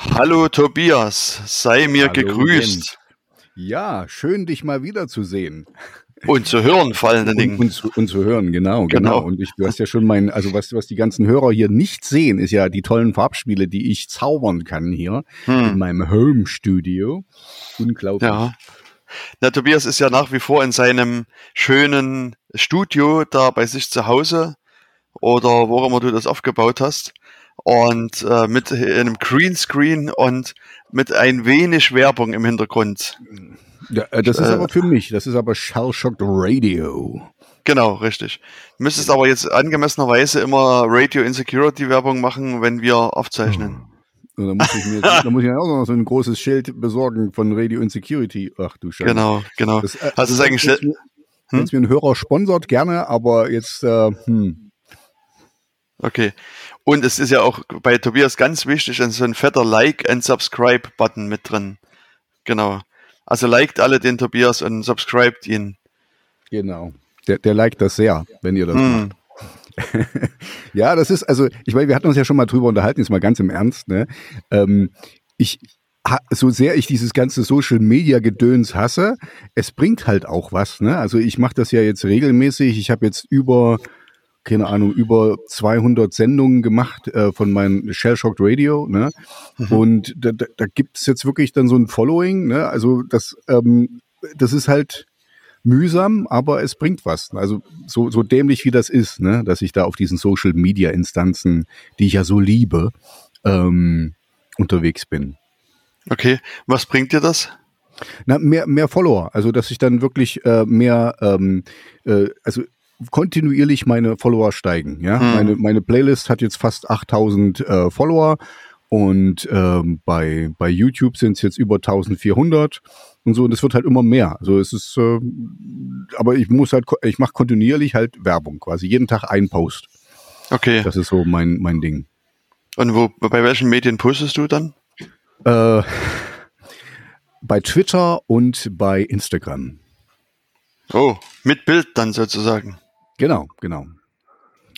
Hallo Tobias, sei mir Hallo, gegrüßt. Jens. Ja, schön, dich mal wiederzusehen. Und zu hören vor allen Und, Dingen. und, zu, und zu hören, genau, Genau. genau. Und ich, du hast ja schon mein, also was, was die ganzen Hörer hier nicht sehen, ist ja die tollen Farbspiele, die ich zaubern kann hier in Hm, meinem Home-Studio. Unglaublich. ja. Na, Tobias ist ja nach wie vor in seinem schönen Studio da bei sich zu Hause oder wo immer du das aufgebaut hast. Und äh, mit einem Greenscreen und mit ein wenig Werbung im Hintergrund. Ja, äh, das ist Äh, aber für mich, das ist aber Shell Shocked Radio. Genau, richtig. Du müsstest aber jetzt angemessenerweise immer Radio Insecurity Werbung machen, wenn wir aufzeichnen. Und da muss ich mir, da muss ich auch noch so ein großes Schild besorgen von Radio Insecurity. Ach du Scheiße. Genau, genau. Das, äh, Hast du es eigentlich wenn es mir ein Hörer sponsort, gerne, aber jetzt, äh, hm, Okay. Und es ist ja auch bei Tobias ganz wichtig, so ein fetter Like and Subscribe Button mit drin. Genau. Also liked alle den Tobias und subscribt ihn. genau. Der, der liked das sehr, wenn ihr das macht. Hm. Ja, das ist, also, ich meine, wir hatten uns ja schon mal drüber unterhalten, jetzt mal ganz im Ernst, ne? Ähm, ich, so sehr ich dieses ganze Social Media Gedöns hasse, es bringt halt auch was, ne? Also ich mache das ja jetzt regelmäßig. Ich habe jetzt über, keine Ahnung, über 200 Sendungen gemacht äh, von meinem Shell Shocked Radio, ne? Und da, da, da gibt es jetzt wirklich dann so ein Following, ne? Also das, ähm, das ist halt mühsam, aber es bringt was. Also so, so dämlich wie das ist, ne, dass ich da auf diesen Social Media Instanzen, die ich ja so liebe, ähm, unterwegs bin. Okay. Was bringt dir das? Na, mehr, mehr Follower, also dass ich dann wirklich äh, mehr, ähm, äh, also kontinuierlich meine Follower steigen. Ja, Hm. meine, meine Playlist hat jetzt fast 8000 äh, Follower und ähm, bei, bei YouTube sind es jetzt über 1400 und so und es wird halt immer mehr. Also es ist, äh, aber ich muss halt, ich mache kontinuierlich halt Werbung, quasi jeden Tag ein Post. Okay. Das ist so mein, mein Ding. Und wo, bei welchen Medien postest du dann? Äh, bei Twitter und bei Instagram. Oh, mit Bild dann sozusagen. Genau, genau.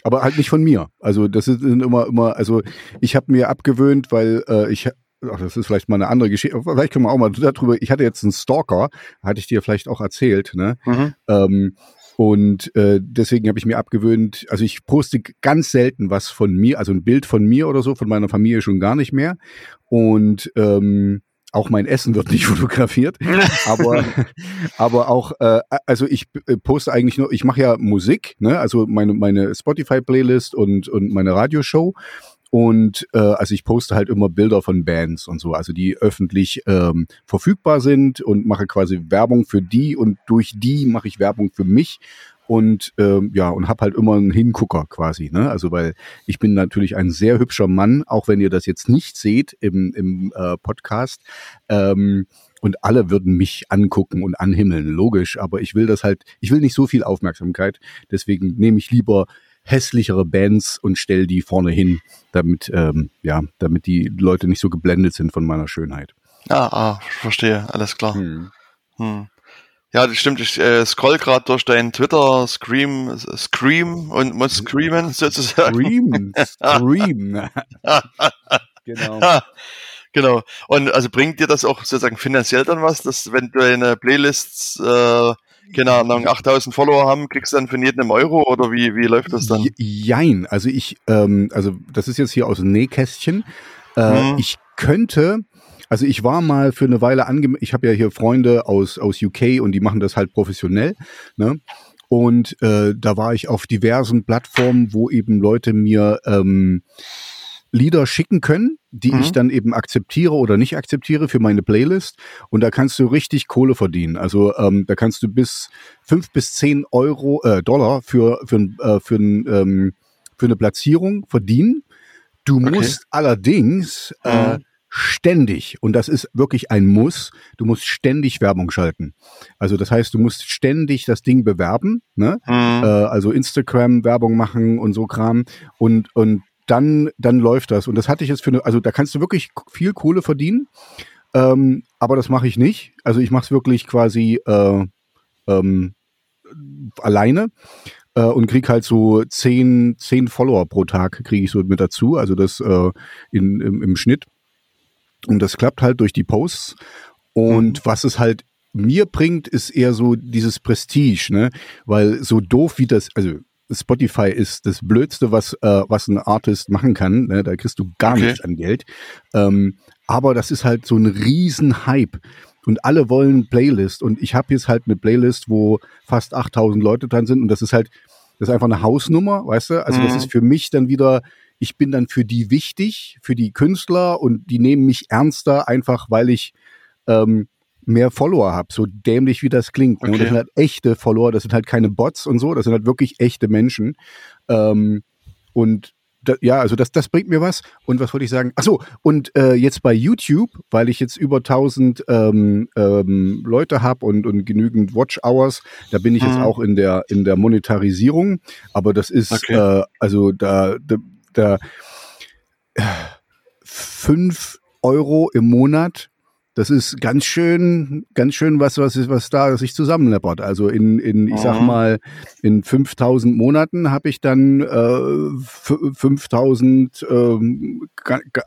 Aber halt nicht von mir. Also das ist immer, immer, also ich habe mir abgewöhnt, weil äh, ich, ach, das ist vielleicht mal eine andere Geschichte, vielleicht können wir auch mal darüber, ich hatte jetzt einen Stalker, hatte ich dir vielleicht auch erzählt, ne? Mhm. Ähm, und äh, deswegen habe ich mir abgewöhnt, also ich poste ganz selten was von mir, also ein Bild von mir oder so, von meiner Familie schon gar nicht mehr. Und ähm, auch mein Essen wird nicht fotografiert. Aber aber auch äh, also ich äh, poste eigentlich nur ich mache ja Musik ne? Also meine meine Spotify Playlist und und meine Radioshow. Und äh, also ich poste halt immer Bilder von Bands und so also die öffentlich ähm, verfügbar sind und mache quasi Werbung für die und durch die mache ich Werbung für mich und ähm, ja und habe halt immer einen Hingucker quasi ne also weil ich bin natürlich ein sehr hübscher Mann auch wenn ihr das jetzt nicht seht im im äh, Podcast ähm, und alle würden mich angucken und anhimmeln, logisch, aber ich will das halt, ich will nicht so viel Aufmerksamkeit, deswegen nehme ich lieber hässlichere Bands und stell die vorne hin, damit, ähm, ja, damit die Leute nicht so geblendet sind von meiner Schönheit. Ah, ah, verstehe, alles klar. Hm. Hm. Ja, das stimmt. Ich äh, scroll gerade durch deinen Twitter, Scream, Scream und muss screamen sozusagen. Scream, Scream. genau. Genau. Und also bringt dir das auch sozusagen finanziell dann was, dass wenn deine Playlists, äh, keine Ahnung, 8000 Follower haben, kriegst du dann von jedem einen Euro oder wie, wie läuft das dann? Je- Jein, also ich, ähm, also das ist jetzt hier aus dem Nähkästchen. Äh, Mhm. Ich könnte, also ich war mal für eine Weile ange, ich habe ja hier Freunde aus aus UK und die machen das halt professionell, ne? Und äh, da war ich auf diversen Plattformen, wo eben Leute mir ähm, Lieder schicken können, die Mhm. ich dann eben akzeptiere oder nicht akzeptiere für meine Playlist. Und da kannst du richtig Kohle verdienen. Also ähm, da kannst du bis fünf bis zehn Euro, äh, Dollar für, für, äh, für, ähm, für eine Platzierung verdienen. Du Okay. musst allerdings äh, Mhm. Ständig, und das ist wirklich ein Muss, du musst ständig Werbung schalten. Also das heißt, du musst ständig das Ding bewerben, ne? Hm. äh, also Instagram Werbung machen und so Kram und und dann dann läuft das und das hatte ich jetzt für eine also da kannst du wirklich viel Kohle verdienen ähm, aber das mache ich nicht also ich mache es wirklich quasi äh, ähm, alleine äh, und krieg halt so zehn zehn Follower pro Tag kriege ich so mit dazu also das äh, in, im, im Schnitt Und das klappt halt durch die Posts. Und mhm. was es halt mir bringt, ist eher so dieses Prestige, ne? Weil so doof wie das, also Spotify ist das Blödste, was, äh, was ein Artist machen kann. Ne? Da kriegst du gar okay. nichts an Geld. Ähm, aber das ist halt so ein riesen Hype. Und alle wollen Playlist. Und ich habe jetzt halt eine Playlist, wo fast 8000 Leute dran sind. Und das ist halt, das ist einfach eine Hausnummer, weißt du? Also mhm. das ist für mich dann wieder, ich bin dann für die wichtig, für die Künstler und die nehmen mich ernster, einfach weil ich ähm, mehr Follower habe, so dämlich wie das klingt. Okay. Ne? Das sind halt echte Follower, das sind halt keine Bots und so, das sind halt wirklich echte Menschen. Ähm, und da, ja, also das, das bringt mir was. Und was wollte ich sagen? Ach so, und äh, jetzt bei YouTube, weil ich jetzt über 1000 ähm, ähm, Leute habe und, und genügend Watch Hours, da bin ich mhm. jetzt auch in der in der Monetarisierung. Aber das ist okay. äh, also da da, da fünf Euro im Monat das ist ganz schön, ganz schön was, was, was da sich zusammenleppert. Also in, in ich sag mal, in 5000 Monaten habe ich dann äh, 5000, ähm,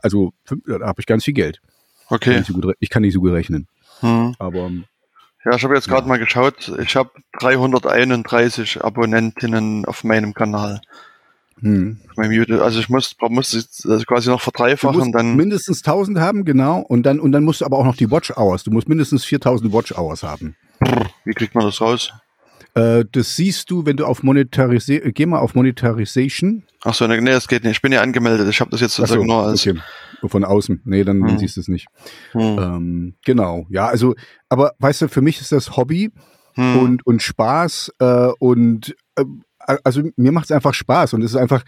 also da habe ich ganz viel Geld. Okay. Ich kann nicht so gut, ich kann nicht so gut rechnen. Hm. Aber ja, ich habe jetzt gerade ja. mal geschaut. Ich habe 331 Abonnentinnen auf meinem Kanal. Hm. Also ich muss, muss also quasi noch verdreifachen. dann mindestens 1000 haben, genau. Und dann, und dann musst du aber auch noch die Watch Hours. Du musst mindestens 4000 Watch Hours haben. Wie kriegt man das raus? Äh, das siehst du, wenn du auf Monetarisation, geh mal auf Monetarization. Ach so, nee, das geht nicht. Ich bin ja angemeldet. Ich habe das jetzt sozusagen so, nur als. Okay. Von außen. Nee, dann, hm. dann siehst du es nicht. Hm. Ähm, genau. Ja, also, aber weißt du, für mich ist das Hobby hm. und, und Spaß äh, und äh, also mir macht es einfach Spaß und es ist einfach,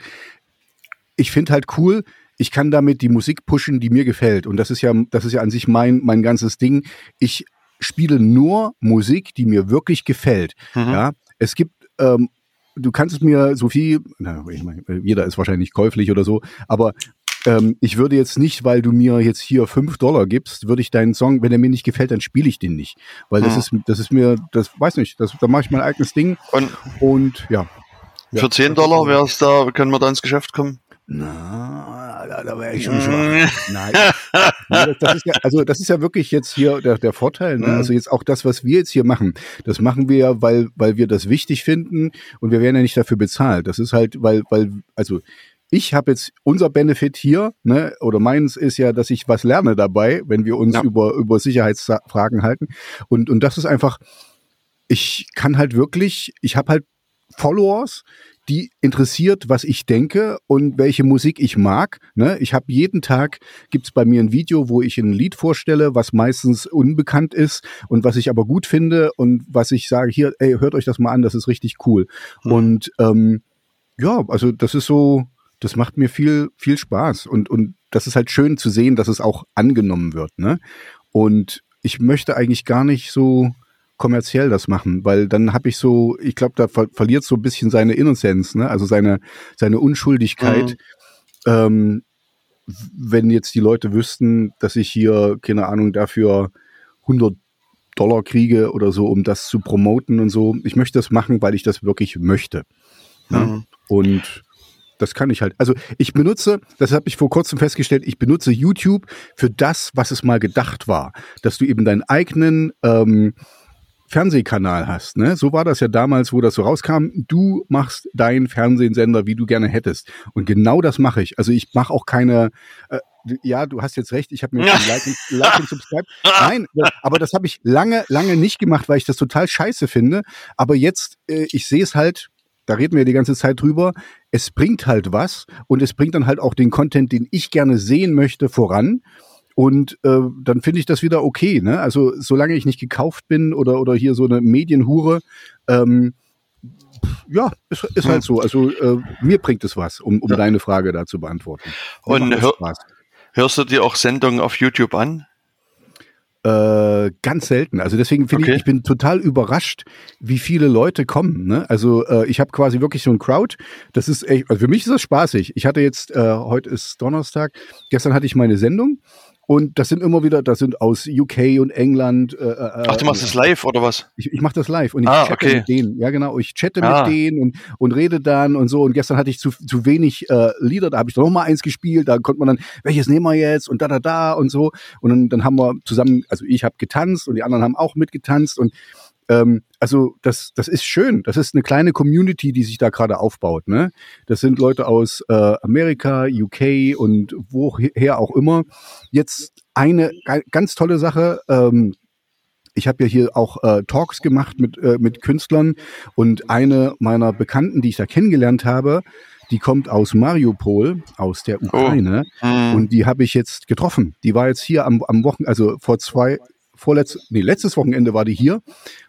ich finde halt cool, ich kann damit die Musik pushen, die mir gefällt. Und das ist ja, das ist ja an sich mein, mein ganzes Ding. Ich spiele nur Musik, die mir wirklich gefällt. Mhm. Ja, es gibt, ähm, du kannst es mir so viel, na, ich meine, jeder ist wahrscheinlich käuflich oder so, aber ähm, ich würde jetzt nicht, weil du mir jetzt hier fünf Dollar gibst, würde ich deinen Song, wenn er mir nicht gefällt, dann spiele ich den nicht. Weil das mhm. ist, das ist mir, das weiß nicht, das, da mache ich mein eigenes Ding. Und, und ja. Ja, Für 10 Dollar wäre es da, können wir da ins Geschäft kommen? Na, da, da wäre ich schon schwach. Nein. das, das, ist ja, also das ist ja wirklich jetzt hier der, der Vorteil. Ne? Mhm. Also jetzt auch das, was wir jetzt hier machen, das machen wir ja, weil, weil wir das wichtig finden und wir werden ja nicht dafür bezahlt. Das ist halt, weil, weil, also ich habe jetzt unser Benefit hier, ne, oder meins ist ja, dass ich was lerne dabei, wenn wir uns ja. über, über Sicherheitsfragen halten. Und, und das ist einfach, ich kann halt wirklich, ich habe halt Followers, die interessiert, was ich denke und welche Musik ich mag. Ne? Ich habe jeden Tag gibt's bei mir ein Video, wo ich ein Lied vorstelle, was meistens unbekannt ist und was ich aber gut finde und was ich sage, hier, ey, hört euch das mal an, das ist richtig cool. Mhm. Und ähm, ja, also das ist so, das macht mir viel, viel Spaß. Und, und das ist halt schön zu sehen, dass es auch angenommen wird. Ne? Und ich möchte eigentlich gar nicht so kommerziell das machen, weil dann habe ich so, ich glaube, da ver verliert so ein bisschen seine Innozenz, ne? also seine, seine Unschuldigkeit. Mhm. Ähm, wenn jetzt die Leute wüssten, dass ich hier, keine Ahnung, dafür 100 Dollar kriege oder so, um das zu promoten und so. Ich möchte das machen, weil ich das wirklich möchte. Ne? Mhm. Und das kann ich halt. Also ich benutze, das habe ich vor kurzem festgestellt, ich benutze YouTube für das, was es mal gedacht war. Dass du eben deinen eigenen ähm, Fernsehkanal hast. Ne? So war das ja damals, wo das so rauskam. Du machst deinen Fernsehsender, wie du gerne hättest. Und genau das mache ich. Also ich mache auch keine. Äh, ja, du hast jetzt recht. Ich habe mir ja. Like, und, like und Subscribe. Nein, aber das habe ich lange, lange nicht gemacht, weil ich das total scheiße finde. Aber jetzt, äh, ich sehe es halt. Da reden wir die ganze Zeit drüber. Es bringt halt was und es bringt dann halt auch den Content, den ich gerne sehen möchte, voran. Und äh, dann finde ich das wieder okay. Ne? Also solange ich nicht gekauft bin oder, oder hier so eine Medienhure, ähm, ja, ist, ist halt hm. so. Also äh, mir bringt es was, um, um ja. deine Frage da zu beantworten. Mir Und hör, hörst du dir auch Sendungen auf YouTube an? Äh, ganz selten. Also deswegen finde okay. ich, ich bin total überrascht, wie viele Leute kommen. Ne? Also äh, ich habe quasi wirklich so ein Crowd. Das ist echt, also für mich ist das spaßig. Ich hatte jetzt, äh, heute ist Donnerstag, gestern hatte ich meine Sendung Und das sind immer wieder, das sind aus UK und England. Äh, äh, Ach, du machst das live oder was? Ich, ich mache das live und ich Ah, chatte okay. mit denen. Ja, genau. Ich chatte Ah. mit denen und, und rede dann und so. Und gestern hatte ich zu, zu wenig äh, Lieder, da habe ich noch mal eins gespielt. Da konnte man dann, welches nehmen wir jetzt und da, da, da und so. Und dann, dann haben wir zusammen, also ich habe getanzt und die anderen haben auch mitgetanzt. Und ähm, also das, das ist schön. Das ist eine kleine Community, die sich da gerade aufbaut. Ne? Das sind Leute aus äh, Amerika, UK und woher auch immer. Jetzt eine ga- ganz tolle Sache. Ähm, ich habe ja hier auch äh, Talks gemacht mit, äh, mit Künstlern und eine meiner Bekannten, die ich da kennengelernt habe, die kommt aus Mariupol, aus der Ukraine. Hm. Und die habe ich jetzt getroffen. Die war jetzt hier am, am Wochen, also vor zwei, vorletz, nee, letztes Wochenende war die hier.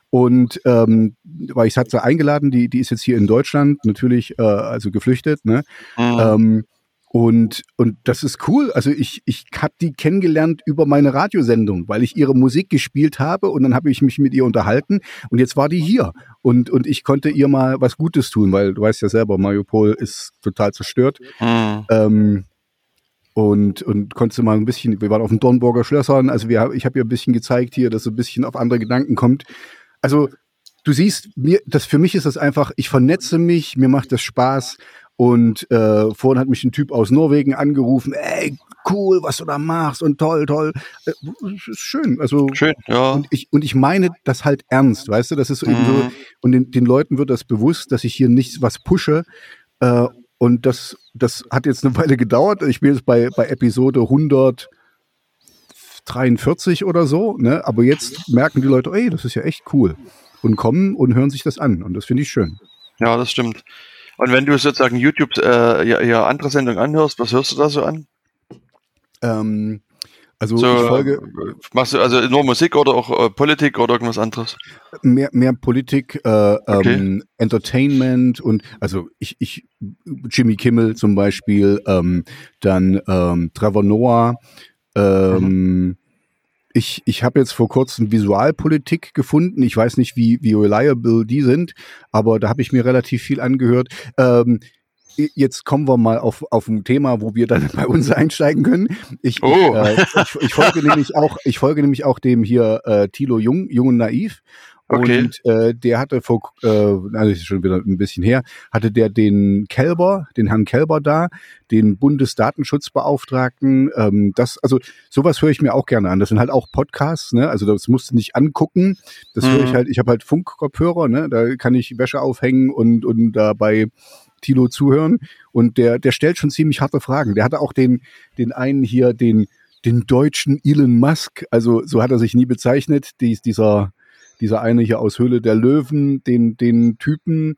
Und ähm, weil ich hatte sie eingeladen, die, die ist jetzt hier in Deutschland, natürlich, äh, also geflüchtet, ne? Hm. Ähm, und, und das ist cool. Also ich, ich habe die kennengelernt über meine Radiosendung, weil ich ihre Musik gespielt habe und dann habe ich mich mit ihr unterhalten und jetzt war die hier. Und, und ich konnte ihr mal was Gutes tun, weil du weißt ja selber, Mariupol ist total zerstört. Hm. Ähm, und, und konntest mal ein bisschen, wir waren auf den Dornburger Schlössern, also wir, ich habe ihr ein bisschen gezeigt hier, dass sie ein bisschen auf andere Gedanken kommt. Also du siehst, mir, das für mich ist das einfach, ich vernetze mich, mir macht das Spaß. Und äh, vorhin hat mich ein Typ aus Norwegen angerufen, ey, cool, was du da machst und toll, toll. Äh, es ist schön. Also Schön, ja. und ich, und ich meine das halt ernst, weißt du? Das ist so eben so, Mhm. und den, den Leuten wird das bewusst, dass ich hier nichts was pushe. Äh, und das, das hat jetzt eine Weile gedauert. Ich bin jetzt bei, bei Episode 143 oder so, ne? Aber jetzt merken die Leute, ey, das ist ja echt cool. Und kommen und hören sich das an. Und das finde ich schön. Ja, das stimmt. Und wenn du sozusagen YouTube äh, ja, ja andere Sendungen anhörst, was hörst du da so an? Ähm, also So, ich folge äh, machst du also nur Musik oder auch äh, Politik oder irgendwas anderes? mehr, mehr Politik, äh, Okay. ähm, Entertainment und also ich, ich Jimmy Kimmel zum Beispiel, ähm, dann ähm, Trevor Noah. Ähm, Ich, ich habe jetzt vor kurzem Visualpolitik gefunden. Ich weiß nicht, wie, wie reliable die sind, aber da habe ich mir relativ viel angehört. Ähm, Jetzt kommen wir mal auf, auf ein Thema, wo wir dann bei uns einsteigen können. Ich, Oh. ich, äh, ich, ich folge nämlich auch, ich folge nämlich auch dem hier äh, Thilo Jung, Jung und Naiv. Okay. Und äh, der hatte vor, äh, also das ist schon wieder ein bisschen her, hatte der den Kelber, den Herrn Kelber da, den Bundesdatenschutzbeauftragten. Ähm, das, also sowas höre ich mir auch gerne an. Das sind halt auch Podcasts, ne? Also das musst du nicht angucken. Das höre ich Mhm. halt. Ich habe halt Funkkopfhörer, ne? Da kann ich Wäsche aufhängen und und dabei Tilo zuhören. Und der der stellt schon ziemlich harte Fragen. Der hatte auch den den einen hier den den deutschen Elon Musk. Also so hat er sich nie bezeichnet. Dies, dieser dieser eine hier aus Höhle der Löwen, den, den Typen,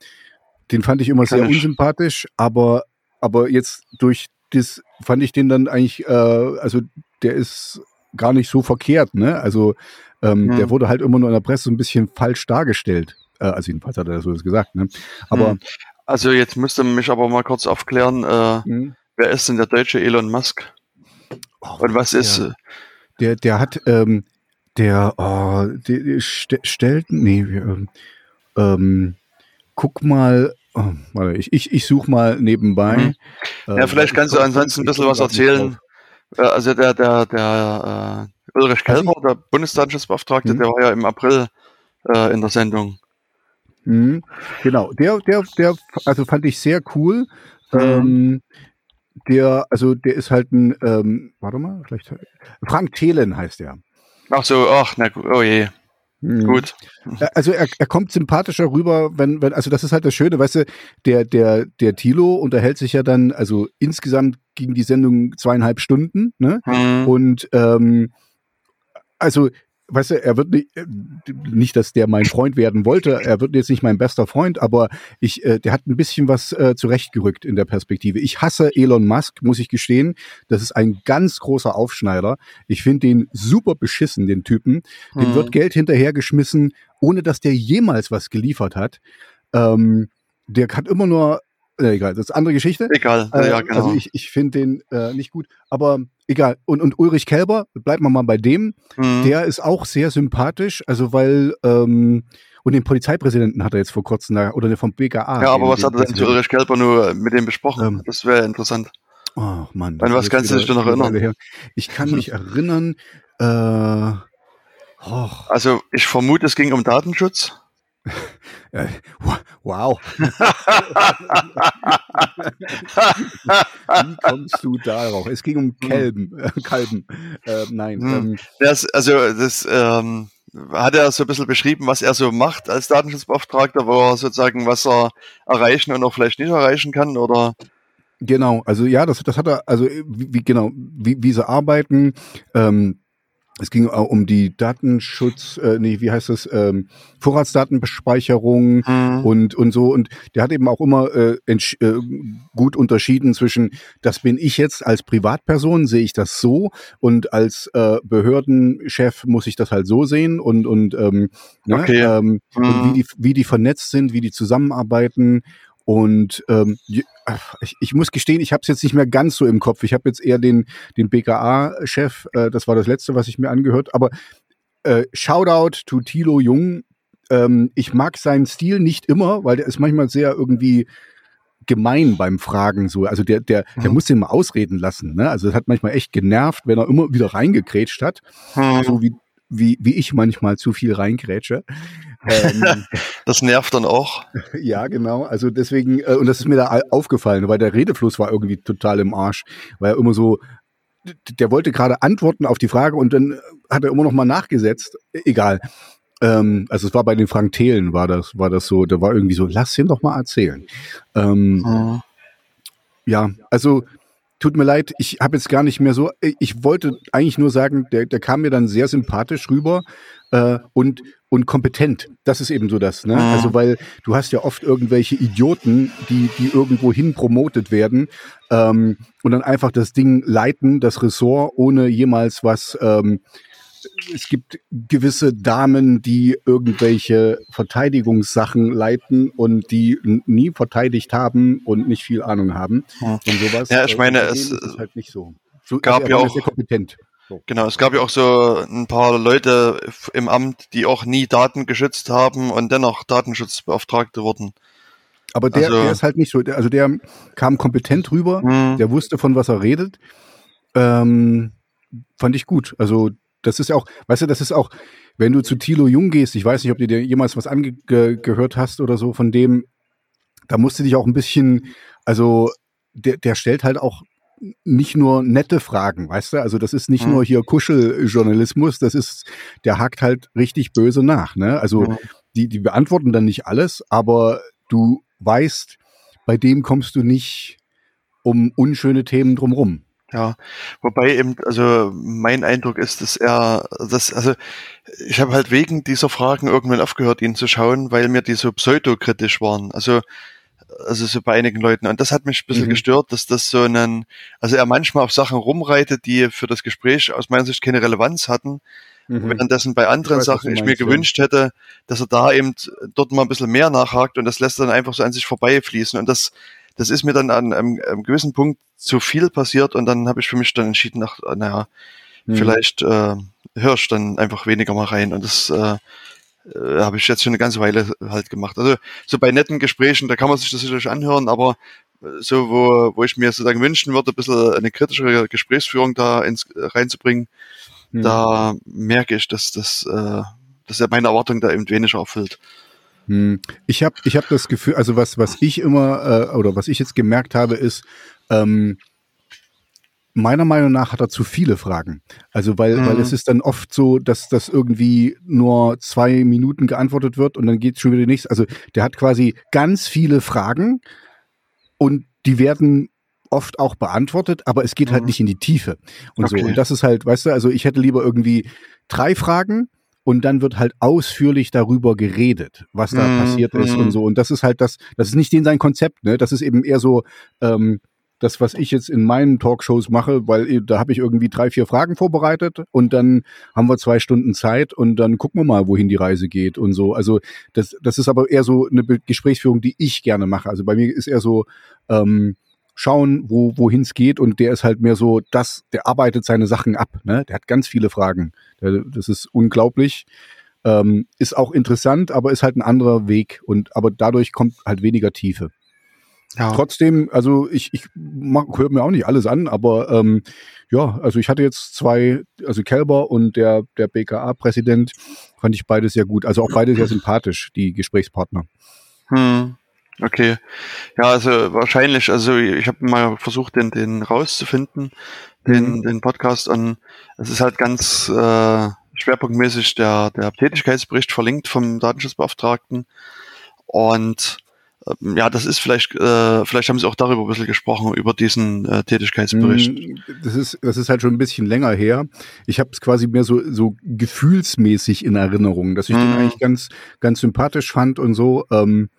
den fand ich immer sehr unsympathisch, aber, aber jetzt durch das fand ich den dann eigentlich, äh, also der ist gar nicht so verkehrt, ne? Also ähm, Hm. der wurde halt immer nur in der Presse so ein bisschen falsch dargestellt. Äh, also jedenfalls hat er so das gesagt, ne? Aber Hm. Also jetzt müsste mich aber mal kurz aufklären, äh, mh, wer ist denn der deutsche Elon Musk? oh, Und was ist, der, der, der hat, ähm, der, oh, der, der st stellt, nee, wir, ähm, ähm, guck mal, oh, warte, ich, ich, ich such mal nebenbei. Mhm. Äh, ja, vielleicht ich kannst du ansonsten ein bisschen was erzählen. Äh, Also der, der, der äh, Ulrich Also Kelber, der Bundesdatenschutzbeauftragte, Mhm. der war ja im April äh, in der Sendung. Mhm. Genau, der, der, der, also fand ich sehr cool. Mhm. Ähm, der, also der ist halt ein, ähm, warte mal, vielleicht Frank Thelen heißt er. Ach so, ach, na gut, oh je, Mhm. gut. Also er, er kommt sympathischer rüber, wenn, wenn, also das ist halt das Schöne, weißt du, der, der, der Tilo unterhält sich ja dann, also insgesamt ging die Sendung zweieinhalb Stunden, ne? Hm. Und ähm, also, weißt du, er wird nicht, äh, nicht, dass der mein Freund werden wollte, er wird jetzt nicht mein bester Freund, aber ich, äh, der hat ein bisschen was äh, zurechtgerückt in der Perspektive. Ich hasse Elon Musk, muss ich gestehen. Das ist ein ganz großer Aufschneider. Ich finde den super beschissen, den Typen. Dem Hm. wird Geld hinterhergeschmissen, ohne dass der jemals was geliefert hat. Ähm, der hat immer nur, äh, egal, das ist eine andere Geschichte. Egal, Äh, ja, genau. Also ich, ich finde den äh, nicht gut, aber egal. Und, und Ulrich Kelber, bleibt man mal bei dem, Hm. der ist auch sehr sympathisch, also weil, ähm, und den Polizeipräsidenten hat er jetzt vor kurzem, da, oder der vom BKA. ja, aber den- was hat er denn zu. Ulrich Kelber nur mit dem besprochen? Ähm. das wäre interessant. Oh Mann. An was kannst du dich noch erinnern? Ich kann mich erinnern, äh, oh. Also ich vermute, es ging um Datenschutz. Äh, wow. Wie kommst du darauf? Es ging um Kälben. Äh, Kalben. Äh, nein. Hm. Ähm. Das, also das ähm, hat er so ein bisschen beschrieben, was er so macht als Datenschutzbeauftragter, wo er sozusagen, was er erreichen und auch vielleicht nicht erreichen kann, oder? Genau, also ja, das, das hat er, also wie, genau, wie, wie sie arbeiten, ähm, es ging auch um die Datenschutz, äh, nee, wie heißt es, ähm, Vorratsdatenbespeicherung mhm. und und so. Und der hat eben auch immer äh, äh, gut unterschieden zwischen, das bin ich jetzt als Privatperson, sehe ich das so und als äh, Behördenchef muss ich das halt so sehen und und ähm, ne, okay. ähm, mhm. und wie die wie die vernetzt sind, wie die zusammenarbeiten und ähm, ich, ich muss gestehen, ich habe es jetzt nicht mehr ganz so im Kopf. Ich habe jetzt eher den, den BKA-Chef, äh, das war das letzte, was ich mir angehört. Aber äh, Shoutout to Thilo Jung. Ähm, ich mag seinen Stil nicht immer, weil der ist manchmal sehr irgendwie gemein beim Fragen so. Also der, der, mhm. der muss den mal ausreden lassen. Ne? Also das hat manchmal echt genervt, wenn er immer wieder reingekrätscht hat. Mhm. So wie wie, wie ich manchmal zu viel reingrätsche. Ähm, das nervt dann auch. Ja, genau. Also deswegen, äh, und das ist mir da aufgefallen, weil der Redefluss war irgendwie total im Arsch, weil er immer so, der wollte gerade antworten auf die Frage und dann hat er immer noch mal nachgesetzt. Egal. Ähm, also es war bei den Frank Thelen war das, war das so, der war irgendwie so, lass ihn doch mal erzählen. Ähm, mhm. Ja, also tut mir leid, ich habe jetzt gar nicht mehr so, ich wollte eigentlich nur sagen, der, der kam mir dann sehr sympathisch rüber äh, und, und kompetent. Das ist eben so das, ne? Mhm. Also weil du hast ja oft irgendwelche Idioten, die, die irgendwo hin promotet werden ähm, und dann einfach das Ding leiten, das Ressort, ohne jemals was ähm, es gibt gewisse Damen, die irgendwelche Verteidigungssachen leiten und die nie verteidigt haben und nicht viel Ahnung haben hm. und sowas. Ja, ich meine, es ist halt nicht so. so gab also ja auch sehr kompetent. So. Genau, es gab ja auch so ein paar Leute im Amt, die auch nie Daten geschützt haben und dennoch Datenschutzbeauftragte wurden. Aber der, also, der ist halt nicht so, also der kam kompetent rüber, mh. der wusste von was er redet. Ähm, fand ich gut. Also das ist ja auch, weißt du, das ist auch, wenn du zu Thilo Jung gehst, ich weiß nicht, ob du dir jemals was angehört hast oder so von dem, da musst du dich auch ein bisschen, also der, der stellt halt auch nicht nur nette Fragen, weißt du? Also das ist nicht mhm. nur hier Kuscheljournalismus, das ist, der hakt halt richtig böse nach, ne? Also mhm. die, die beantworten dann nicht alles, aber du weißt, bei dem kommst du nicht um unschöne Themen drumrum. Ja, wobei eben, also mein Eindruck ist, dass er, dass, also ich habe halt wegen dieser Fragen irgendwann aufgehört, ihn zu schauen, weil mir die so pseudokritisch waren. Also, also so bei einigen Leuten. Und das hat mich ein bisschen mhm. gestört, dass das so einen, also er manchmal auf Sachen rumreitet, die für das Gespräch aus meiner Sicht keine Relevanz hatten. Mhm. Währenddessen bei anderen weiß, Sachen ich mir gewünscht ja. hätte, dass er da eben dort mal ein bisschen mehr nachhakt und das lässt dann einfach so an sich vorbeifließen. Und das, das ist mir dann an einem, einem gewissen Punkt zu viel passiert und dann habe ich für mich dann entschieden, ach, naja, hm. vielleicht äh, höre ich dann einfach weniger mal rein und das äh, äh, habe ich jetzt schon eine ganze Weile halt gemacht. Also so bei netten Gesprächen, da kann man sich das sicherlich anhören, aber äh, so, wo, wo ich mir sozusagen wünschen würde, ein bisschen eine kritischere Gesprächsführung da ins, reinzubringen, hm. da merke ich, dass das, äh, dass er meine Erwartung da eben weniger erfüllt. Hm. Ich habe ich hab das Gefühl, also was, was ich immer, äh, oder was ich jetzt gemerkt habe, ist, ähm, meiner Meinung nach hat er zu viele Fragen. Also weil, mhm. weil es ist dann oft so, dass das irgendwie nur zwei Minuten geantwortet wird und dann geht schon wieder nichts. Also der hat quasi ganz viele Fragen und die werden oft auch beantwortet, aber es geht halt mhm. halt nicht in die Tiefe und okay. so. Und das ist halt, weißt du, also ich hätte lieber irgendwie drei Fragen und dann wird halt ausführlich darüber geredet, was da mm, passiert ist und so. Und das ist halt das, das ist nicht den sein Konzept, ne? Das ist eben eher so, ähm, das, was ich jetzt in meinen Talkshows mache, weil da habe ich irgendwie drei, vier Fragen vorbereitet und dann haben wir zwei Stunden Zeit und dann gucken wir mal, wohin die Reise geht und so. Also das, das ist aber eher so eine Gesprächsführung, die ich gerne mache. Also bei mir ist eher so, ähm, schauen, wo wohin es geht und der ist halt mehr so, das, der arbeitet seine Sachen ab. Ne? Der hat ganz viele Fragen. Der, das ist unglaublich. Ähm, ist auch interessant, aber ist halt ein anderer Weg und aber dadurch kommt halt weniger Tiefe. Ja. Trotzdem, also ich, ich höre mir auch nicht alles an, aber ähm, ja, also ich hatte jetzt zwei, also Kelber und der, der BKA-Präsident, fand ich beide sehr gut. Also auch beide sehr sympathisch, die Gesprächspartner. Hm. Okay. Ja, also wahrscheinlich, also ich habe mal versucht, den, den rauszufinden, den, mhm. den Podcast und es ist halt ganz äh, schwerpunktmäßig der, der Tätigkeitsbericht verlinkt vom Datenschutzbeauftragten. Und ähm, ja, das ist vielleicht, äh, vielleicht haben Sie auch darüber ein bisschen gesprochen, über diesen äh, Tätigkeitsbericht. Mm, das ist, das ist halt schon ein bisschen länger her. Ich habe es quasi mehr so, so gefühlsmäßig in Erinnerung, dass ich mhm. den eigentlich ganz, ganz sympathisch fand und so. Ähm,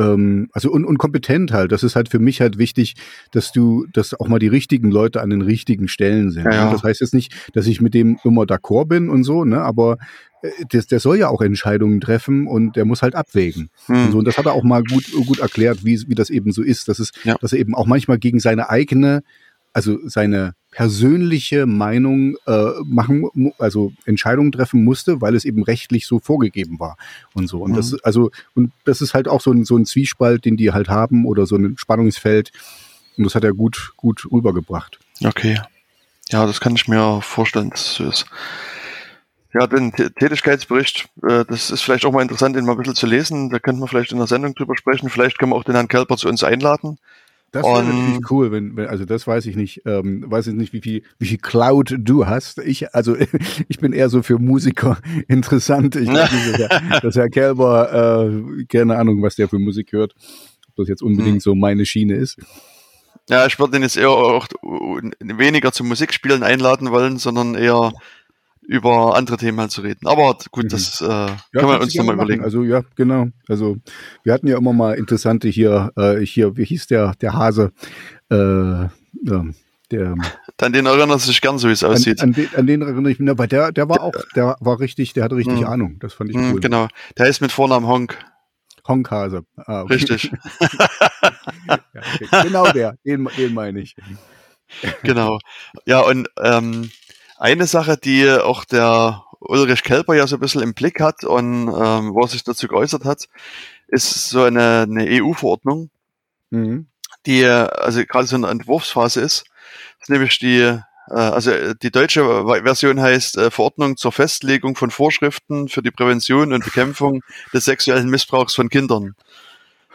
ähm, also und, und kompetent halt. Das ist halt für mich halt wichtig, dass du, dass auch mal die richtigen Leute an den richtigen Stellen sind. Ja. Das heißt jetzt nicht, dass ich mit dem immer d'accord bin und so, ne? Aber äh, der, der soll ja auch Entscheidungen treffen und der muss halt abwägen. Hm. Und, so. und das hat er auch mal gut, gut erklärt, wie, wie das eben so ist. Dass, es, ja. dass er eben auch manchmal gegen seine eigene, also seine persönliche Meinung äh, machen, also Entscheidungen treffen musste, weil es eben rechtlich so vorgegeben war und so. Und mhm. das also und das ist halt auch so ein, so ein Zwiespalt, den die halt haben oder so ein Spannungsfeld. Und das hat er gut gut rübergebracht. Okay, ja, das kann ich mir vorstellen, dass es so ist. Ja, den Tätigkeitsbericht, äh, das ist vielleicht auch mal interessant, den mal ein bisschen zu lesen. Da könnten wir vielleicht in der Sendung drüber sprechen. Vielleicht können wir auch den Herrn Kelper zu uns einladen. Das wäre natürlich cool, wenn, wenn, also das weiß ich nicht, ähm, weiß ich nicht, wie viel, wie viel Cloud du hast. Ich, also ich bin eher so für Musiker interessant. Ich weiß dass Herr Kelber, äh, keine Ahnung, was der für Musik hört, ob das jetzt unbedingt hm. so meine Schiene ist. Ja, ich würde ihn jetzt eher auch weniger zum Musikspielen einladen wollen, sondern eher über andere Themen halt zu reden. Aber gut, mhm. das äh, ja, können wir uns nochmal überlegen. Also ja, genau. Also wir hatten ja immer mal interessante hier, äh, hier, wie hieß der, der Hase? Äh, äh, der, an den erinnert sich gern so, wie es aussieht. An, an, den, an den erinnere ich mich, aber der, der war auch, der war richtig, der hatte richtig mhm. Ahnung. Das fand ich mhm, cool. Genau. Der ist mit Vornamen Honk. Honkhase. Ah, okay. Richtig. ja. Genau der, den, den meine ich. genau. Ja, und ähm, eine Sache, die auch der Ulrich Kelper ja so ein bisschen im Blick hat und ähm, wo er sich dazu geäußert hat, ist so eine, eine EU-Verordnung, mhm. die also gerade so eine Entwurfsphase ist. Das ist nämlich die, äh, also die deutsche Version heißt äh, Verordnung zur Festlegung von Vorschriften für die Prävention und Bekämpfung des sexuellen Missbrauchs von Kindern.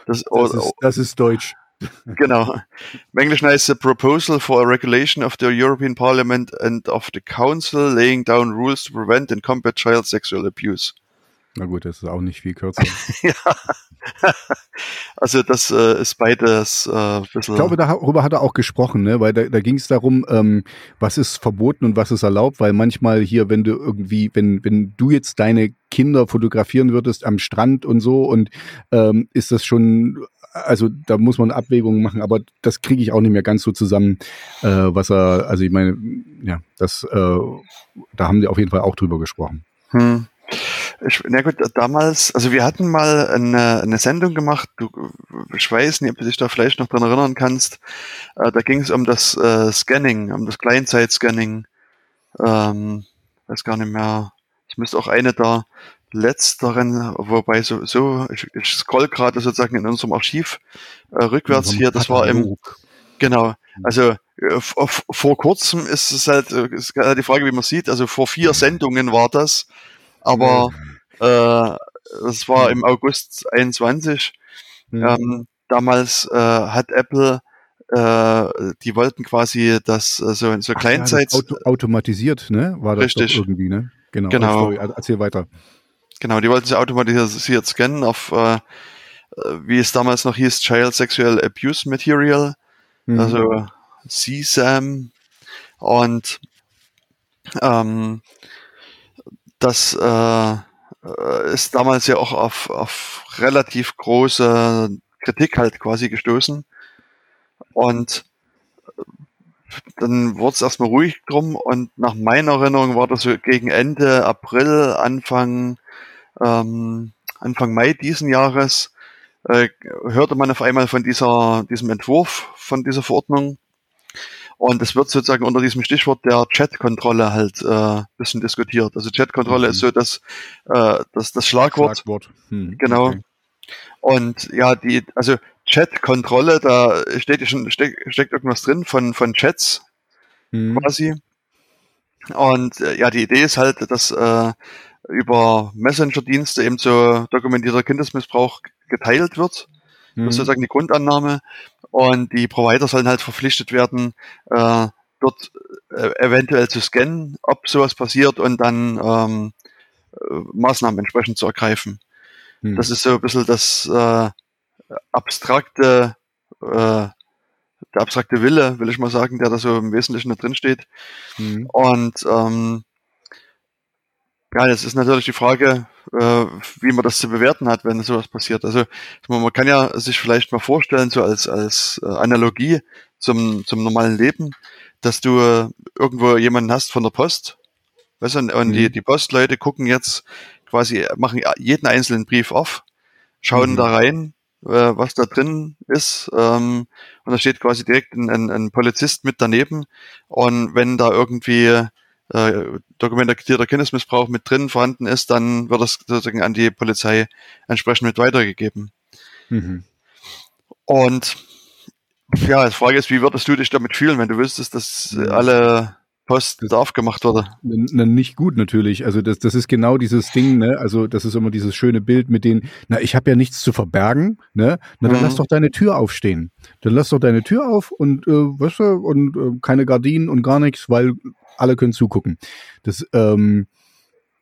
Das, das, ist, das ist Deutsch. Genau. Im Englischen heißt es Proposal for a Regulation of the European Parliament and of the Council laying down rules to prevent and combat child sexual abuse. Na gut, das ist auch nicht viel kürzer. ja. Also das äh, ist beides äh. Ich glaube, darüber hat er auch gesprochen, ne? weil da, da ging es darum, ähm, was ist verboten und was ist erlaubt, weil manchmal hier, wenn du irgendwie, wenn, wenn du jetzt deine Kinder fotografieren würdest am Strand und so und ähm, ist das schon also da muss man Abwägungen machen, aber das kriege ich auch nicht mehr ganz so zusammen, äh, was er, also ich meine, ja, das, äh, da haben die auf jeden Fall auch drüber gesprochen. Hm. Ich, na gut, damals, also wir hatten mal eine, eine Sendung gemacht, du, ich weiß nicht, ob du dich da vielleicht noch dran erinnern kannst, äh, da ging es um das äh, Scanning, um das Kleinzeit-Scanning, ähm, weiß gar nicht mehr, es müsste auch eine der letzteren, wobei so, so ich, ich scroll gerade sozusagen in unserem Archiv äh, rückwärts hier, das war im, genau, also äh, vor kurzem ist es halt, äh, ist halt die Frage, wie man sieht, also vor vier Sendungen war das, aber äh, das war im August 21. Ähm, damals äh, hat Apple äh, die wollten quasi das äh, so, so Kleinzeit. Ja, auto automatisiert, ne? War das Richtig. irgendwie, ne? Genau. genau. Sorry, erzähl weiter. Genau, die wollten sie automatisiert scannen auf, äh, wie es damals noch hieß, Child Sexual Abuse Material, mhm. also CSAM. Und ähm, das äh, ist damals ja auch auf, auf relativ große Kritik halt quasi gestoßen. Und dann wurde es erstmal ruhig drum und nach meiner Erinnerung war das so gegen Ende April, Anfang ähm, Anfang Mai diesen Jahres äh, hörte man auf einmal von dieser, diesem Entwurf von dieser Verordnung. Und es wird sozusagen unter diesem Stichwort der Chat-Kontrolle halt äh, bisschen diskutiert. Also Chat-Kontrolle mhm. ist so das, äh, das, das Schlagwort. Schlagwort. Hm, genau. Okay. Und ja, die, also Chat-Kontrolle, da steht schon, steck, steckt irgendwas drin von, von Chats mhm. quasi. Und äh, ja, die Idee ist halt, dass äh, über Messenger-Dienste eben so dokumentierter Kindesmissbrauch geteilt wird. Mhm. Das ist sozusagen die Grundannahme. Und die Provider sollen halt verpflichtet werden, äh, dort äh, eventuell zu scannen, ob sowas passiert und dann ähm, äh, Maßnahmen entsprechend zu ergreifen. Mhm. Das ist so ein bisschen das äh, abstrakte, äh, der abstrakte Wille, will ich mal sagen, der da so im Wesentlichen da drin steht. Mhm. Und ähm, ja, das ist natürlich die Frage, äh, wie man das zu bewerten hat, wenn sowas passiert. Also man kann ja sich vielleicht mal vorstellen, so als, als äh, Analogie zum, zum normalen Leben, dass du irgendwo jemanden hast von der Post, weißt du, und, und mhm. die, die Postleute gucken jetzt quasi, machen jeden einzelnen Brief auf, schauen mhm. da rein, äh, was da drin ist, ähm, und da steht quasi direkt ein, ein, ein Polizist mit daneben, und wenn da irgendwie äh, dokumentierter Kindesmissbrauch mit drin vorhanden ist, dann wird das sozusagen an die Polizei entsprechend mit weitergegeben. Mhm. Und ja, die Frage ist, wie würdest du dich damit fühlen, wenn du wüsstest, dass alle Post Post gemacht wurde? Nicht gut natürlich. Also das, das ist genau dieses Ding, ne? Also das ist immer dieses schöne Bild mit den, na, ich habe ja nichts zu verbergen, ne? Na, dann mhm. lass doch deine Tür aufstehen. Dann lass doch deine Tür auf und äh, weißt du, und äh, keine Gardinen und gar nichts, weil alle können zugucken. Das, ähm,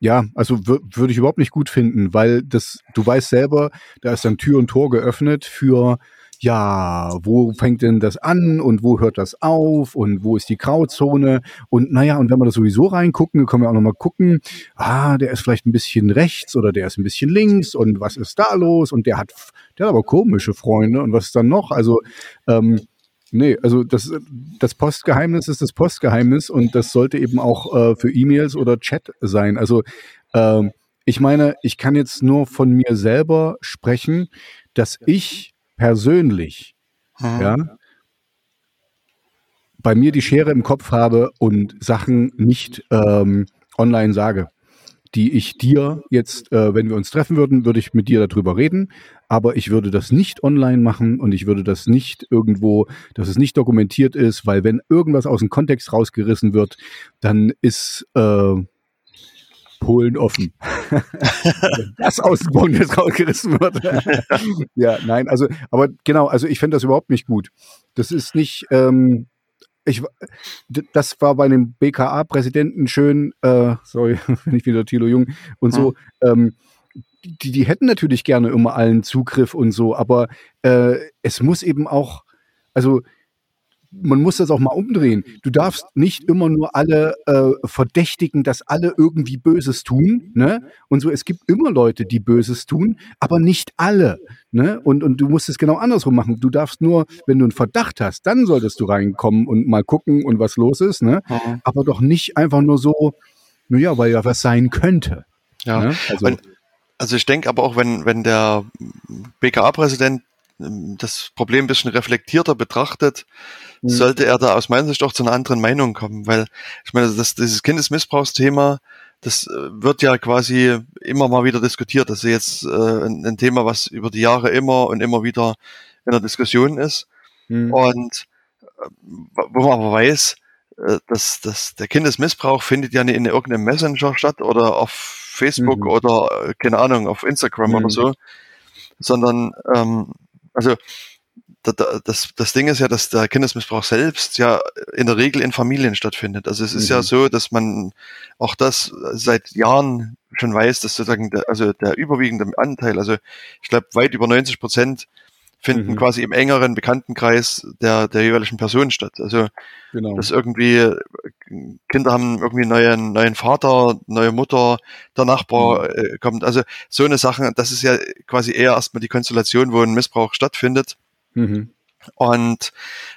ja, also würde ich überhaupt nicht gut finden, weil das, du weißt selber, da ist dann Tür und Tor geöffnet für, ja, wo fängt denn das an und wo hört das auf und wo ist die Grauzone? Und naja, und wenn wir da sowieso reingucken, können wir auch nochmal gucken, ah, der ist vielleicht ein bisschen rechts oder der ist ein bisschen links und was ist da los? Und der hat, der hat aber komische Freunde und was ist dann noch, also, ähm, Nee, also das, das Postgeheimnis ist das Postgeheimnis und das sollte eben auch äh, für E-Mails oder Chat sein. Also ähm, ich meine, ich kann jetzt nur von mir selber sprechen, dass ich persönlich, mhm. ja, bei mir die Schere im Kopf habe und Sachen nicht ähm, online sage die ich dir jetzt, äh, wenn wir uns treffen würden, würde ich mit dir darüber reden, aber ich würde das nicht online machen und ich würde das nicht irgendwo, dass es nicht dokumentiert ist, weil wenn irgendwas aus dem Kontext rausgerissen wird, dann ist äh, Polen offen. das aus dem Kontext rausgerissen wird. ja, nein, also, aber genau, also ich finde das überhaupt nicht gut. Das ist nicht, ähm, ich, das war bei dem BKA-Präsidenten schön, äh, sorry, wenn ich wieder Thilo Jung und so, ähm, die, die hätten natürlich gerne immer allen Zugriff und so, aber äh, es muss eben auch, also man muss das auch mal umdrehen. Du darfst nicht immer nur alle äh, verdächtigen, dass alle irgendwie Böses tun. Ne? Und so, es gibt immer Leute, die Böses tun, aber nicht alle. Ne? Und, und du musst es genau andersrum machen. Du darfst nur, wenn du einen Verdacht hast, dann solltest du reinkommen und mal gucken und was los ist. Ne? Mhm. Aber doch nicht einfach nur so, naja, weil ja was sein könnte. Ja, ne? also, also ich denke aber auch, wenn, wenn der BKA-Präsident das Problem ein bisschen reflektierter betrachtet, mhm. sollte er da aus meiner Sicht auch zu einer anderen Meinung kommen, weil ich meine, das, dieses Kindesmissbrauchsthema, das äh, wird ja quasi immer mal wieder diskutiert. Das ist jetzt äh, ein, ein, Thema, was über die Jahre immer und immer wieder in der Diskussion ist. Mhm. Und äh, wo man aber weiß, äh, dass, dass der Kindesmissbrauch findet ja nicht in irgendeinem Messenger statt oder auf Facebook mhm. oder keine Ahnung, auf Instagram oder mhm. so, sondern ähm, also das, das Ding ist ja, dass der Kindesmissbrauch selbst ja in der Regel in Familien stattfindet. Also es ist mhm. ja so, dass man auch das seit Jahren schon weiß, dass sozusagen der, also der überwiegende Anteil, also ich glaube weit über 90 Prozent finden mhm. quasi im engeren Bekanntenkreis der, der jeweiligen Person statt. Also genau. dass irgendwie Kinder haben irgendwie einen neuen, neuen Vater, neue Mutter, der Nachbar mhm. äh, kommt. Also so eine Sache, das ist ja quasi eher erstmal die Konstellation, wo ein Missbrauch stattfindet. Mhm. Und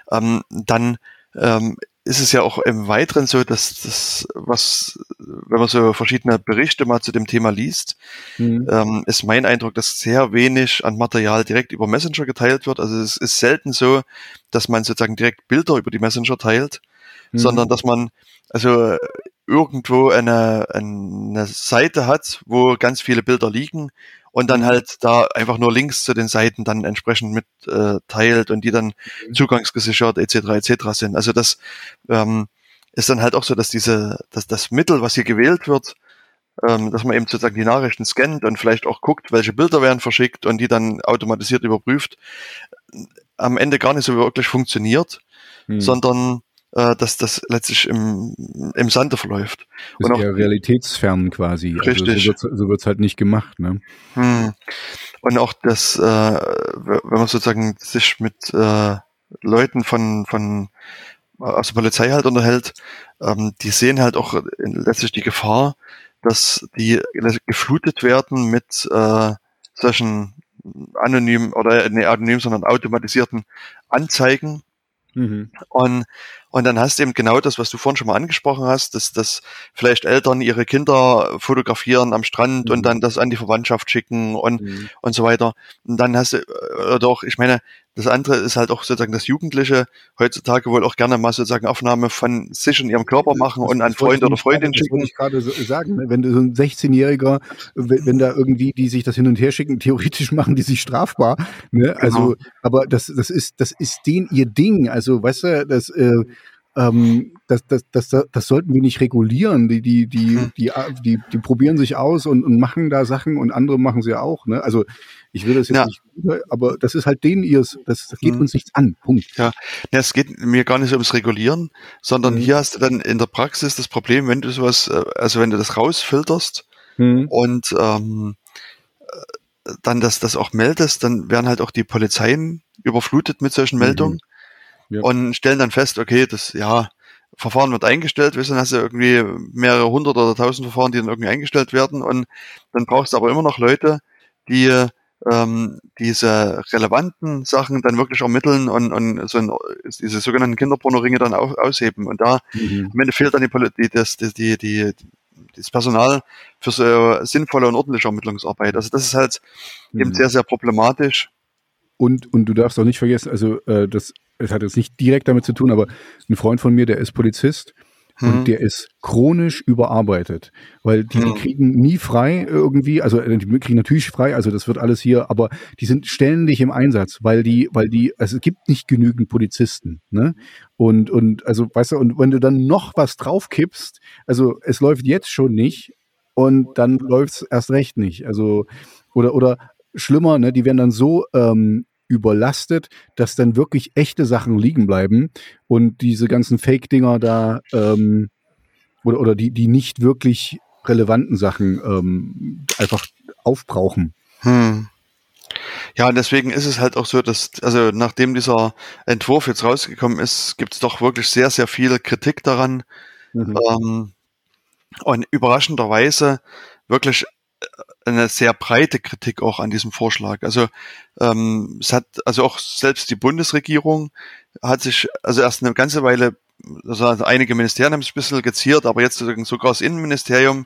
ähm, dann ähm, ist es ja auch im Weiteren so, dass das, was, wenn man so verschiedene Berichte mal zu dem Thema liest, mhm. ähm, ist mein Eindruck, dass sehr wenig an Material direkt über Messenger geteilt wird. Also es ist selten so, dass man sozusagen direkt Bilder über die Messenger teilt, mhm. sondern dass man also irgendwo eine, eine Seite hat, wo ganz viele Bilder liegen und dann halt da einfach nur Links zu den Seiten dann entsprechend mit äh, teilt und die dann mhm. zugangsgesichert etc. etc. sind. Also das ähm, ist dann halt auch so, dass diese, dass das Mittel, was hier gewählt wird, ähm, dass man eben sozusagen die Nachrichten scannt und vielleicht auch guckt, welche Bilder werden verschickt und die dann automatisiert überprüft, am Ende gar nicht so wirklich funktioniert, hm. sondern äh, dass das letztlich im, im Sande verläuft. Ist und eher realitätsfern quasi. Richtig. Also so wird es halt nicht gemacht. Ne? Hm. Und auch das, äh, wenn man sozusagen sich mit äh, Leuten von, von aus der Polizei halt unterhält, ähm, die sehen halt auch letztlich die Gefahr, dass die geflutet werden mit äh, solchen anonymen oder nicht anonym, sondern automatisierten Anzeigen. Mhm. Und und dann hast du eben genau das, was du vorhin schon mal angesprochen hast, dass, dass vielleicht Eltern ihre Kinder fotografieren am Strand mhm. und dann das an die Verwandtschaft schicken und, mhm. und so weiter. Und dann hast du, oder doch, ich meine, das andere ist halt auch sozusagen das Jugendliche heutzutage wohl auch gerne mal sozusagen Aufnahme von sich und ihrem Körper machen das, und an Freund oder Freundin schicken. Das wollte ich gerade so sagen. Ne? Wenn du so ein 16-Jähriger, wenn, wenn, da irgendwie die sich das hin und her schicken, theoretisch machen die sich strafbar. Ne? Also, genau. aber das, das ist, das ist den ihr Ding. Also, weißt du, das, äh, ähm, das, das, das, das sollten wir nicht regulieren. Die, die, die, hm. die, die, die probieren sich aus und, und machen da Sachen und andere machen sie auch. Ne? Also ich will das jetzt ja. nicht, aber das ist halt denen ihrs, das, das geht hm. uns nichts an. Punkt. Ja, ja, es geht mir gar nicht ums Regulieren, sondern hm. hier hast du dann in der Praxis das Problem, wenn du sowas, äh, also wenn du das rausfilterst hm. und ähm, äh, dann das, das auch meldest, dann werden halt auch die Polizeien überflutet mit solchen mhm. Ja. und stellen dann fest, okay, das, ja, Verfahren wird eingestellt, weißt du, dann hast du irgendwie mehrere hundert oder tausend Verfahren, die dann irgendwie eingestellt werden und dann brauchst du aber immer noch Leute, die ähm, diese relevanten Sachen dann wirklich ermitteln und, und so ein, diese sogenannten Kinderpornoringe dann auch ausheben. Und da mhm. am Ende fehlt dann die, die, das, die, die, die, das Personal für so sinnvolle und ordentliche Ermittlungsarbeit. Also das ist halt mhm. eben sehr, sehr problematisch. Und, und du darfst auch nicht vergessen, also äh, das es hat jetzt nicht direkt damit zu tun, aber ein Freund von mir, der ist Polizist mhm. und der ist chronisch überarbeitet, weil die, die, mhm. kriegen nie frei irgendwie, also äh, die kriegen natürlich frei, also das wird alles hier, aber die sind ständig im Einsatz, weil die, weil die, also es gibt nicht genügend Polizisten, ne? Und, und, also, weißt du, und wenn du dann noch was draufkippst, also es läuft jetzt schon nicht und dann läuft es erst recht nicht. Also, oder, oder schlimmer, ne, die werden dann so ähm, überlastet, dass dann wirklich echte Sachen liegen bleiben und diese ganzen Fake-Dinger da ähm, oder, oder die, die nicht wirklich relevanten Sachen ähm, einfach aufbrauchen. Hm. Ja, und deswegen ist es halt auch so, dass, also nachdem dieser Entwurf jetzt rausgekommen ist, gibt es doch wirklich sehr, sehr viel Kritik daran. Mhm. Ähm, und überraschenderweise wirklich eine sehr breite Kritik auch an diesem Vorschlag. Also ähm, es hat also auch selbst die Bundesregierung hat sich also erst eine ganze Weile also einige Ministerien haben sich ein bisschen geziert, aber jetzt sogar das Innenministerium,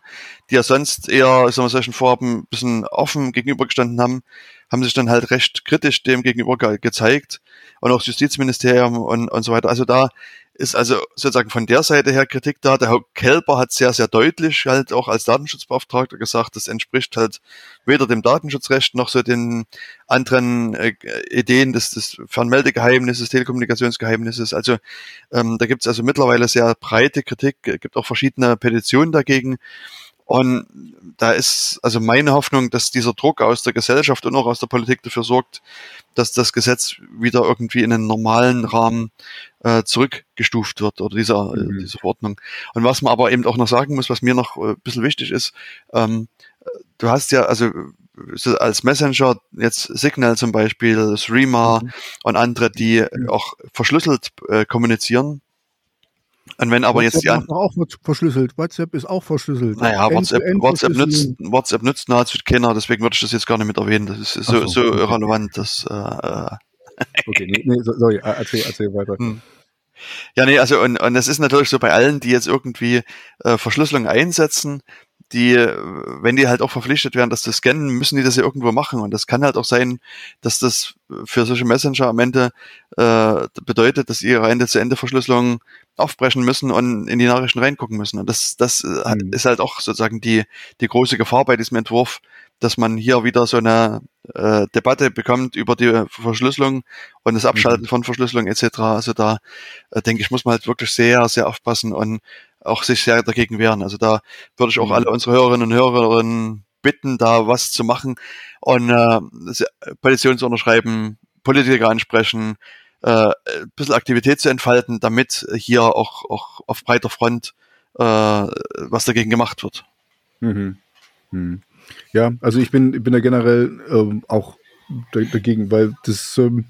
die ja sonst eher sagen wir, solchen Vorhaben ein bisschen offen gegenübergestanden haben, haben sich dann halt recht kritisch dem gegenüber ge gezeigt und auch das Justizministerium und, und so weiter. Also da ist also sozusagen von der Seite her Kritik da. Der Herr Kelper hat sehr, sehr deutlich halt auch als Datenschutzbeauftragter gesagt, das entspricht halt weder dem Datenschutzrecht noch so den anderen äh, Ideen des, des Fernmeldegeheimnisses, Telekommunikationsgeheimnisses. Also ähm, da gibt es also mittlerweile sehr breite Kritik, gibt auch verschiedene Petitionen dagegen. Und da ist also meine Hoffnung, dass dieser Druck aus der Gesellschaft und auch aus der Politik dafür sorgt, dass das Gesetz wieder irgendwie in einen normalen Rahmen äh, zurückgestuft wird oder dieser, äh, mhm. diese Verordnung. Und was man aber eben auch noch sagen muss, was mir noch äh, ein bisschen wichtig ist, ähm, du hast ja, also als Messenger jetzt Signal zum Beispiel, Streamer mhm. und andere, die mhm. auch verschlüsselt äh, kommunizieren, und wenn aber WhatsApp jetzt die an auch verschlüsselt. WhatsApp ist auch verschlüsselt. Naja, WhatsApp, WhatsApp nützt, WhatsApp nützt nahezu keiner, deswegen würde ich das jetzt gar nicht mit erwähnen. Das ist so, so, so okay. irrelevant, dass, äh, äh Okay, nee, nee, sorry, erzähl, erzähl weiter. Hm. Ja, nee, also und, und das ist natürlich so bei allen, die jetzt irgendwie äh, Verschlüsselung einsetzen, die, wenn die halt auch verpflichtet werden, das zu scannen, müssen die das ja irgendwo machen. Und das kann halt auch sein, dass das für solche Messenger am Ende äh, bedeutet, dass ihre Ende-zu-Ende-Verschlüsselung aufbrechen müssen und in die Nachrichten reingucken müssen. Und das, das äh, mhm. ist halt auch sozusagen die, die große Gefahr bei diesem Entwurf, dass man hier wieder so eine äh, Debatte bekommt über die Verschlüsselung und das Abschalten mhm. von Verschlüsselung etc. Also da äh, denke ich, muss man halt wirklich sehr, sehr aufpassen und auch sich sehr dagegen wehren. Also da würde ich auch mhm. alle unsere Hörerinnen und Hörer bitten, da was zu machen und äh, Petitionen zu unterschreiben, Politiker ansprechen, äh, ein bisschen Aktivität zu entfalten, damit hier auch, auch auf breiter Front äh, was dagegen gemacht wird. Mhm. Mhm. Ja, also ich bin, bin da generell ähm, auch dagegen, weil das, ähm,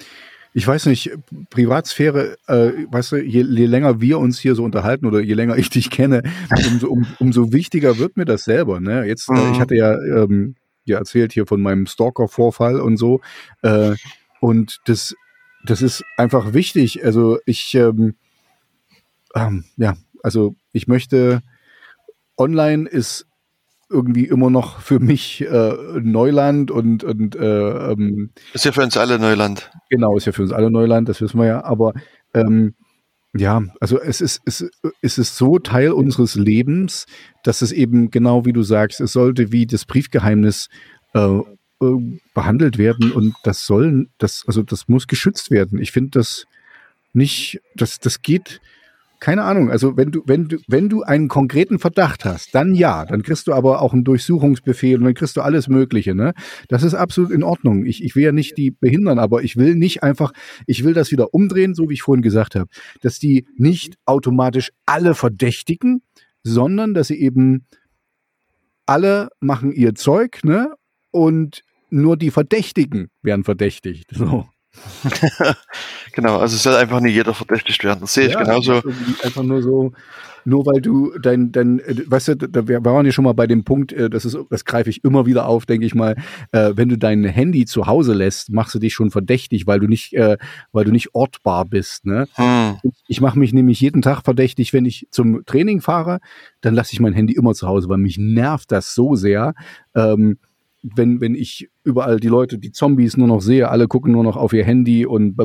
ich weiß nicht, Privatsphäre, äh, weißt du, je, je, länger wir uns hier so unterhalten oder je länger ich dich kenne, umso, um, umso wichtiger wird mir das selber. Ne? Jetzt, äh, ich mhm. hatte ja, ähm, ja erzählt hier von meinem Stalker-Vorfall und so. Äh, und das, das ist einfach wichtig. Also ich, ähm, ähm, ja, also ich möchte, online ist irgendwie immer noch für mich äh, Neuland und, und äh, ähm, ist ja für uns alle Neuland. Genau, ist ja für uns alle Neuland, das wissen wir ja. Aber ähm, ja, also es ist, es, es ist so Teil unseres Lebens, dass es eben genau wie du sagst, es sollte wie das Briefgeheimnis äh, äh behandelt werden und das soll, das, also das muss geschützt werden. Ich finde das nicht, das, das geht, keine Ahnung. Also wenn du, wenn du, wenn du einen konkreten Verdacht hast, dann ja, dann kriegst du aber auch einen Durchsuchungsbefehl und dann kriegst du alles Mögliche. Ne? Das ist absolut in Ordnung. Ich, ich will ja nicht die behindern, aber ich will nicht einfach, ich will das wieder umdrehen, so wie ich vorhin gesagt habe, dass die nicht automatisch alle verdächtigen, sondern dass sie eben alle machen ihr Zeug, ne? Und nur die Verdächtigen werden verdächtigt. So. genau, also es soll einfach nicht jeder verdächtigt werden. Das sehe ich ja, genauso. Einfach nur so, nur weil du dein, dein, äh, weißt du, da, wir waren ja schon mal bei dem Punkt, äh, das ist, das greife ich immer wieder auf, denke ich mal, äh, wenn du dein Handy zu Hause lässt, machst du dich schon verdächtig, weil du nicht, äh, weil du nicht ortbar bist. Ne? Hm. Ich mache mich nämlich jeden Tag verdächtig, wenn ich zum Training fahre, dann lasse ich mein Handy immer zu Hause, weil mich nervt das so sehr. Ähm, wenn, wenn ich überall die Leute, die Zombies nur noch sehe, alle gucken nur noch auf ihr Handy und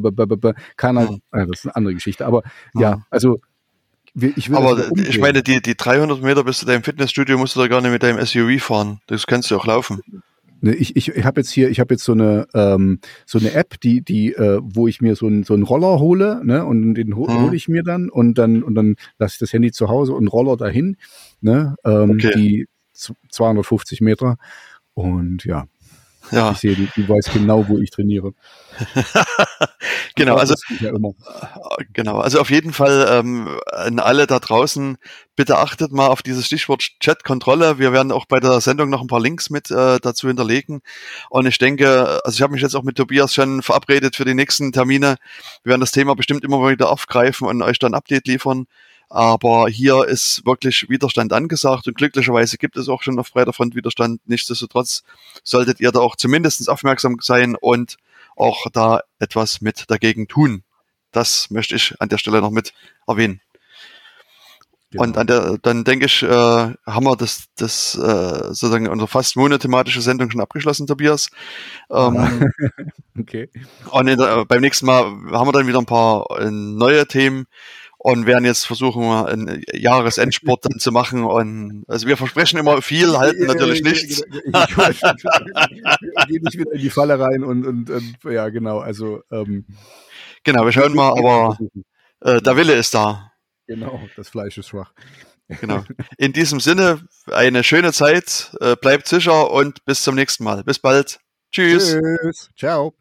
keiner, mhm. äh, das ist eine andere Geschichte, aber mhm. ja, also ich aber ich meine, die, die 300 Meter bis zu deinem Fitnessstudio musst du da gar nicht mit deinem SUV fahren. Das kannst du auch laufen. Ne, ich, ich, ich habe jetzt hier, ich habe jetzt so eine ähm, so eine App, die die, äh, wo ich mir so einen so einen Roller hole, ne, und den hole mhm. hol ich mir dann und dann und dann lasse ich das Handy zu Hause und Roller dahin, ne, ähm, okay. die 250 Meter und ja, ja. ich sehe, du, du weißt genau, wo ich trainiere. genau, also ja genau, also auf jeden Fall ähm, an alle da draußen, bitte achtet mal auf dieses Stichwort Chat-Kontrolle. Wir werden auch bei der Sendung noch ein paar Links mit äh, dazu hinterlegen. Und ich denke, also ich habe mich jetzt auch mit Tobias schon verabredet für die nächsten Termine. Wir werden das Thema bestimmt immer wieder aufgreifen und euch dann ein Update liefern. Aber hier ist wirklich Widerstand angesagt und glücklicherweise gibt es auch schon auf breiter Front Widerstand. Nichtsdestotrotz solltet ihr da auch zumindest aufmerksam sein und auch da etwas mit dagegen tun. Das möchte ich an der Stelle noch mit erwähnen. Genau. Und an der, dann denke ich, äh, haben wir das, das äh, sozusagen unsere fast monothematische Sendung schon abgeschlossen, Tobias. Ähm, okay. Und der, beim nächsten Mal haben wir dann wieder ein paar äh, neue Themen und werden jetzt versuchen, einen Jahresendsport dann zu machen. Und also wir versprechen immer viel, halten natürlich nichts. Gehe nicht wieder in die Falle rein und, und, und ja, genau. Also ähm, genau, wir schauen mal, aber äh, der Wille ist da. Genau, das Fleisch ist schwach. Genau. In diesem Sinne, eine schöne Zeit, äh, bleibt sicher und bis zum nächsten Mal. Bis bald. Tschüss. Tschüss. Ciao.